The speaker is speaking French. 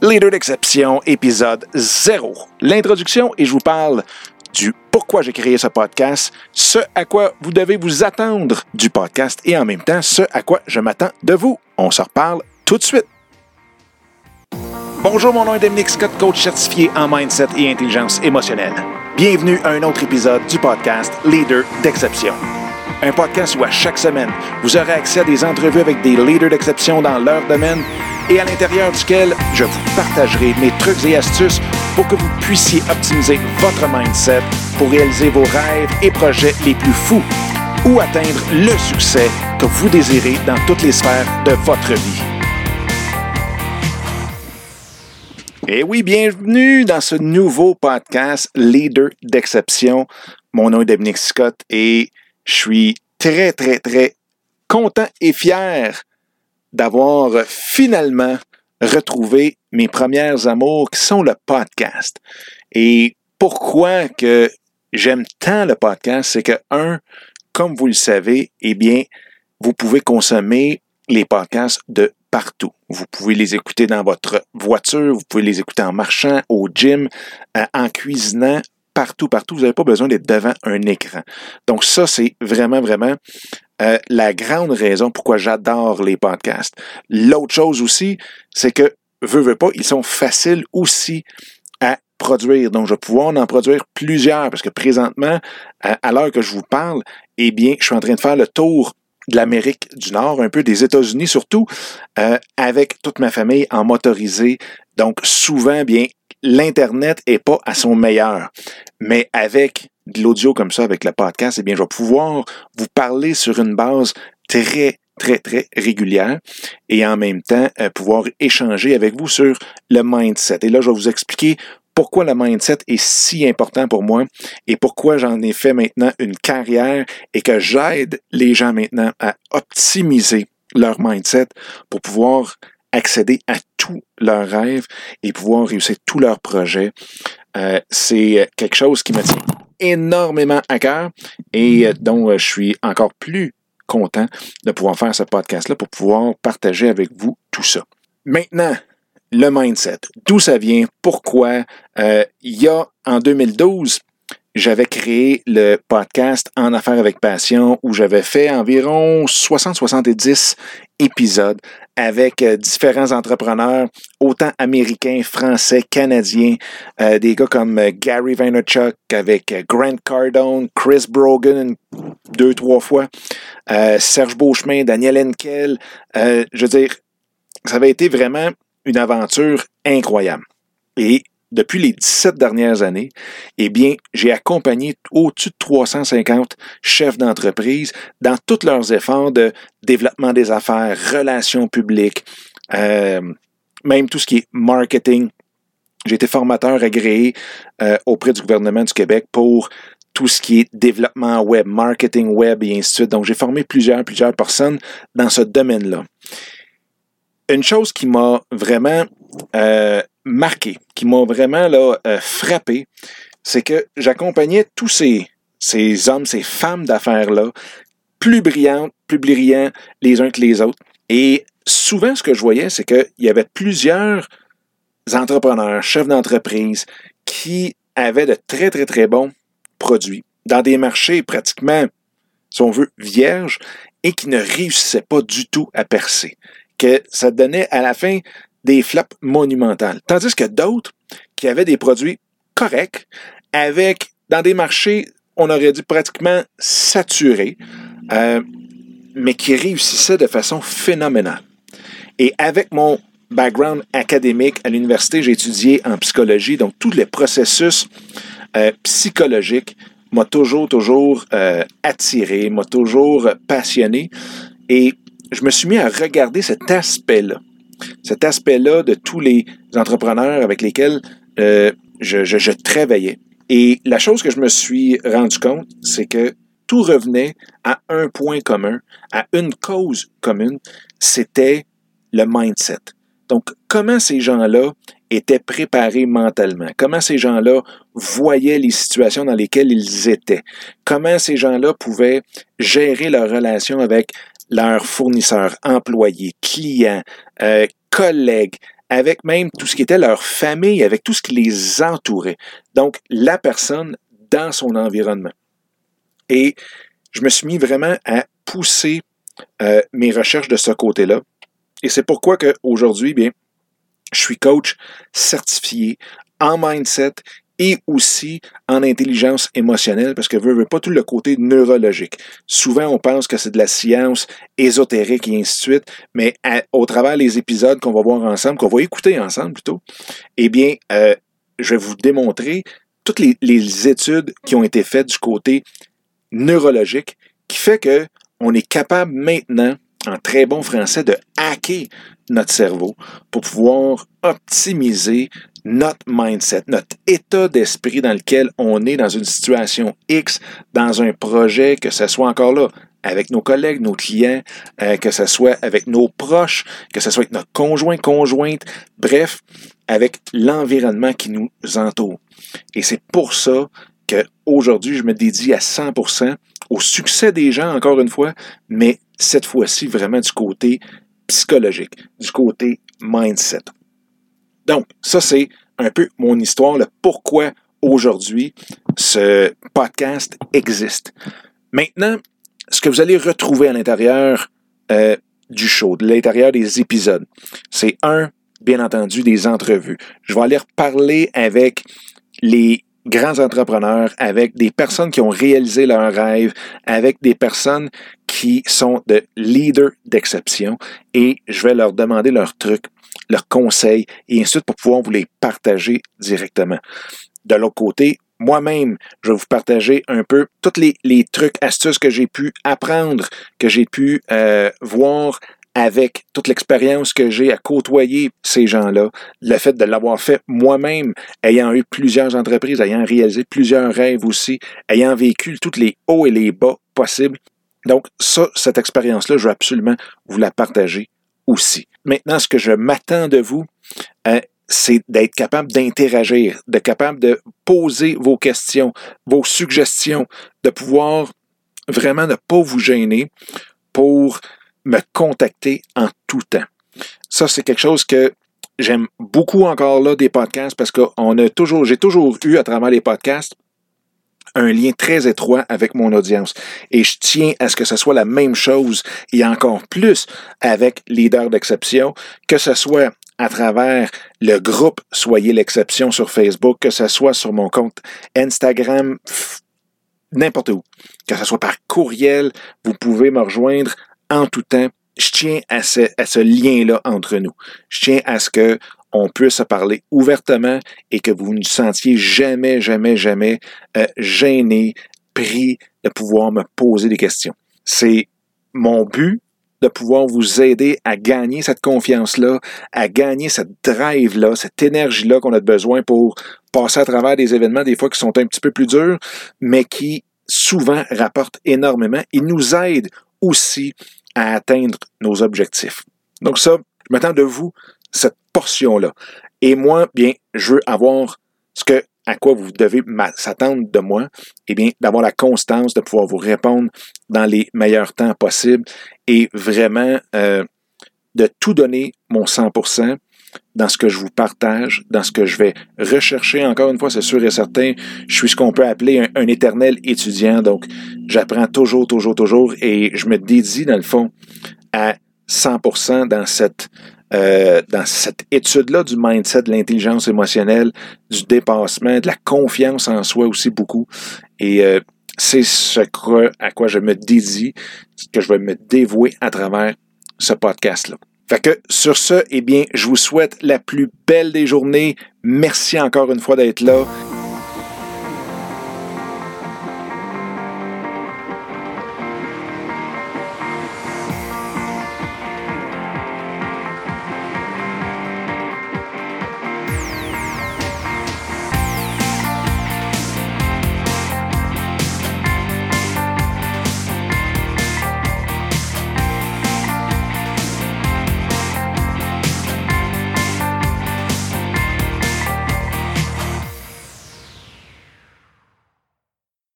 Leader d'exception, épisode 0. L'introduction et je vous parle du pourquoi j'ai créé ce podcast, ce à quoi vous devez vous attendre du podcast et en même temps ce à quoi je m'attends de vous. On se reparle tout de suite. Bonjour, mon nom est Dominique Scott, coach certifié en mindset et intelligence émotionnelle. Bienvenue à un autre épisode du podcast Leader d'exception. Un podcast où à chaque semaine, vous aurez accès à des entrevues avec des leaders d'exception dans leur domaine et à l'intérieur duquel je vous partagerai mes trucs et astuces pour que vous puissiez optimiser votre mindset pour réaliser vos rêves et projets les plus fous ou atteindre le succès que vous désirez dans toutes les sphères de votre vie. Et oui, bienvenue dans ce nouveau podcast Leader d'exception. Mon nom est Dominique Scott et je suis très, très, très content et fier d'avoir finalement retrouvé mes premières amours qui sont le podcast. Et pourquoi que j'aime tant le podcast, c'est que, un, comme vous le savez, eh bien, vous pouvez consommer les podcasts de partout. Vous pouvez les écouter dans votre voiture, vous pouvez les écouter en marchant, au gym, euh, en cuisinant, partout, partout. Vous n'avez pas besoin d'être devant un écran. Donc ça, c'est vraiment, vraiment euh, la grande raison pourquoi j'adore les podcasts. L'autre chose aussi, c'est que, veux, veux pas, ils sont faciles aussi à produire. Donc, je vais pouvoir en produire plusieurs parce que présentement, à, l'heure que je vous parle, eh bien, je suis en train de faire le tour de l'Amérique du Nord, un peu des États-Unis surtout, euh, avec toute ma famille en motorisé. Donc, souvent, bien, l'Internet est pas à son meilleur. Mais avec de l'audio comme ça, avec le podcast, eh bien, je vais pouvoir vous parler sur une base très, très, très régulière et en même temps euh, pouvoir échanger avec vous sur le mindset. Et là, je vais vous expliquer pourquoi le mindset est si important pour moi et pourquoi j'en ai fait maintenant une carrière et que j'aide les gens maintenant à optimiser leur mindset pour pouvoir accéder à tous leurs rêves et pouvoir réussir tous leurs projets. Euh, c'est quelque chose qui me tient énormément à cœur et euh, dont euh, je suis encore plus content de pouvoir faire ce podcast-là pour pouvoir partager avec vous tout ça. Maintenant, le mindset. D'où ça vient? Pourquoi? il y a en 2012, j'avais créé le podcast En Affaires avec Passion où j'avais fait environ 60-70 épisodes avec euh, différents entrepreneurs, autant américains, français, canadiens, euh, des gars comme euh, Gary Vaynerchuk, avec Grant Cardone, Chris Brogan deux, trois fois, Serge Beauchemin, Daniel Henkel. je veux dire, ça avait été vraiment une aventure incroyable. Et depuis les 17 dernières années, eh bien, j'ai accompagné au-dessus de 350 chefs d'entreprise dans tous leurs efforts de développement des affaires, relations publiques, euh, même tout ce qui est marketing. J'ai été formateur agréé euh, auprès du gouvernement du Québec pour tout ce qui est développement web, marketing web et ainsi de suite. Donc, j'ai formé plusieurs, plusieurs personnes dans ce domaine-là. Une chose qui m'a vraiment euh, marqué, qui m'a vraiment là, euh, frappé, c'est que j'accompagnais tous ces, ces hommes, ces femmes d'affaires-là, plus brillantes, plus brillants les uns que les autres. Et souvent, ce que je voyais, c'est qu'il y avait plusieurs entrepreneurs, chefs d'entreprise, qui avaient de très, très, très bons produits dans des marchés pratiquement, si on veut, vierges et qui ne réussissaient pas du tout à percer. Que ça donnait à la fin des flops monumentales. Tandis que d'autres qui avaient des produits corrects, avec, dans des marchés, on aurait dit pratiquement saturés, euh, mais qui réussissaient de façon phénoménale. Et avec mon background académique à l'université, j'ai étudié en psychologie, donc tous les processus euh, psychologiques m'a toujours, toujours euh, attiré, m'a toujours passionné. Et je me suis mis à regarder cet aspect-là cet aspect-là de tous les entrepreneurs avec lesquels euh, je, je, travaillais. Et la chose que je me suis rendu compte, c'est que tout revenait à un point commun, à une cause commune, c'était le mindset. Donc, comment ces gens-là étaient préparés mentalement, comment ces gens-là voyaient les situations dans lesquelles ils étaient, comment ces gens-là pouvaient gérer leurs relations avec leurs fournisseurs, employés, clients, euh, collègues, avec même tout ce qui était leur famille, avec tout ce qui les entourait. Donc, la personne dans son environnement. Et je me suis mis vraiment à pousser euh, mes recherches de ce côté-là. Et c'est pourquoi qu'aujourd'hui, bien, je suis coach certifié en mindset et aussi en intelligence émotionnelle, parce que je veux pas tout le côté neurologique. Souvent, on pense que c'est de la science ésotérique et ainsi de suite, mais au travers des épisodes qu'on va voir ensemble, qu'on va écouter ensemble plutôt, eh bien, euh, je vais vous démontrer toutes les, les, études qui ont été faites du côté neurologique, qui fait que on est capable maintenant, en très bon français, de hacker notre cerveau pour pouvoir optimiser notre mindset, notre état d'esprit dans lequel on est dans une situation X, dans un projet, que ce soit encore là avec nos collègues, nos clients, euh, que ce soit avec nos proches, que ce soit avec notre conjoint, conjointe, bref, avec l'environnement qui nous entoure. Et c'est pour ça qu'aujourd'hui, je me dédie à 100% au succès des gens, encore une fois, mais cette fois-ci vraiment du côté psychologique, du côté mindset. Donc, ça, c'est un peu mon histoire, le pourquoi aujourd'hui ce podcast existe. Maintenant, ce que vous allez retrouver à l'intérieur euh, du show, de l'intérieur des épisodes, c'est un, bien entendu, des entrevues. Je vais aller reparler avec les grands entrepreneurs, avec des personnes qui ont réalisé leurs rêves, avec des personnes qui sont de leaders d'exception et je vais leur demander leurs trucs, leurs conseils et ainsi de pour pouvoir vous les partager directement. De l'autre côté, moi-même, je vais vous partager un peu tous les, les trucs, astuces que j'ai pu apprendre, que j'ai pu euh, voir avec toute l'expérience que j'ai à côtoyer ces gens-là, le fait de l'avoir fait moi-même, ayant eu plusieurs entreprises, ayant réalisé plusieurs rêves aussi, ayant vécu tous les hauts et les bas possibles. Donc, ça, cette expérience-là, je veux absolument vous la partager aussi. Maintenant, ce que je m'attends de vous, euh, c'est d'être capable d'interagir, d'être capable de poser vos questions, vos suggestions, de pouvoir vraiment ne pas vous gêner pour me contacter en tout temps. Ça, c'est quelque chose que j'aime beaucoup encore là des podcasts parce a toujours, j'ai toujours eu à travers les podcasts un lien très étroit avec mon audience. Et je tiens à ce que ce soit la même chose et encore plus avec Leader d'exception, que ce soit à travers le groupe Soyez l'exception sur Facebook, que ce soit sur mon compte Instagram, n'importe où, que ce soit par courriel, vous pouvez me rejoindre en tout temps. Je tiens à ce, à ce lien-là entre nous. Je tiens à ce que on puisse se parler ouvertement et que vous ne sentiez jamais, jamais, jamais euh, gêné, pris de pouvoir me poser des questions. C'est mon but de pouvoir vous aider à gagner cette confiance-là, à gagner cette drive-là, cette énergie-là qu'on a besoin pour passer à travers des événements des fois qui sont un petit peu plus durs, mais qui souvent rapportent énormément et nous aident aussi à atteindre nos objectifs. Donc ça, je m'attends de vous cette portion-là. Et moi, bien, je veux avoir ce que à quoi vous devez s'attendre de moi, eh bien, d'avoir la constance de pouvoir vous répondre dans les meilleurs temps possibles et vraiment euh, de tout donner mon 100% dans ce que je vous partage, dans ce que je vais rechercher. Encore une fois, c'est sûr et certain, je suis ce qu'on peut appeler un, un éternel étudiant, donc j'apprends toujours, toujours, toujours et je me dédie, dans le fond, à 100% dans cette euh, dans cette étude-là du mindset, de l'intelligence émotionnelle, du dépassement, de la confiance en soi aussi beaucoup. Et euh, c'est ce à quoi je me dédie, que je vais me dévouer à travers ce podcast-là. Fait que sur ce, eh bien, je vous souhaite la plus belle des journées. Merci encore une fois d'être là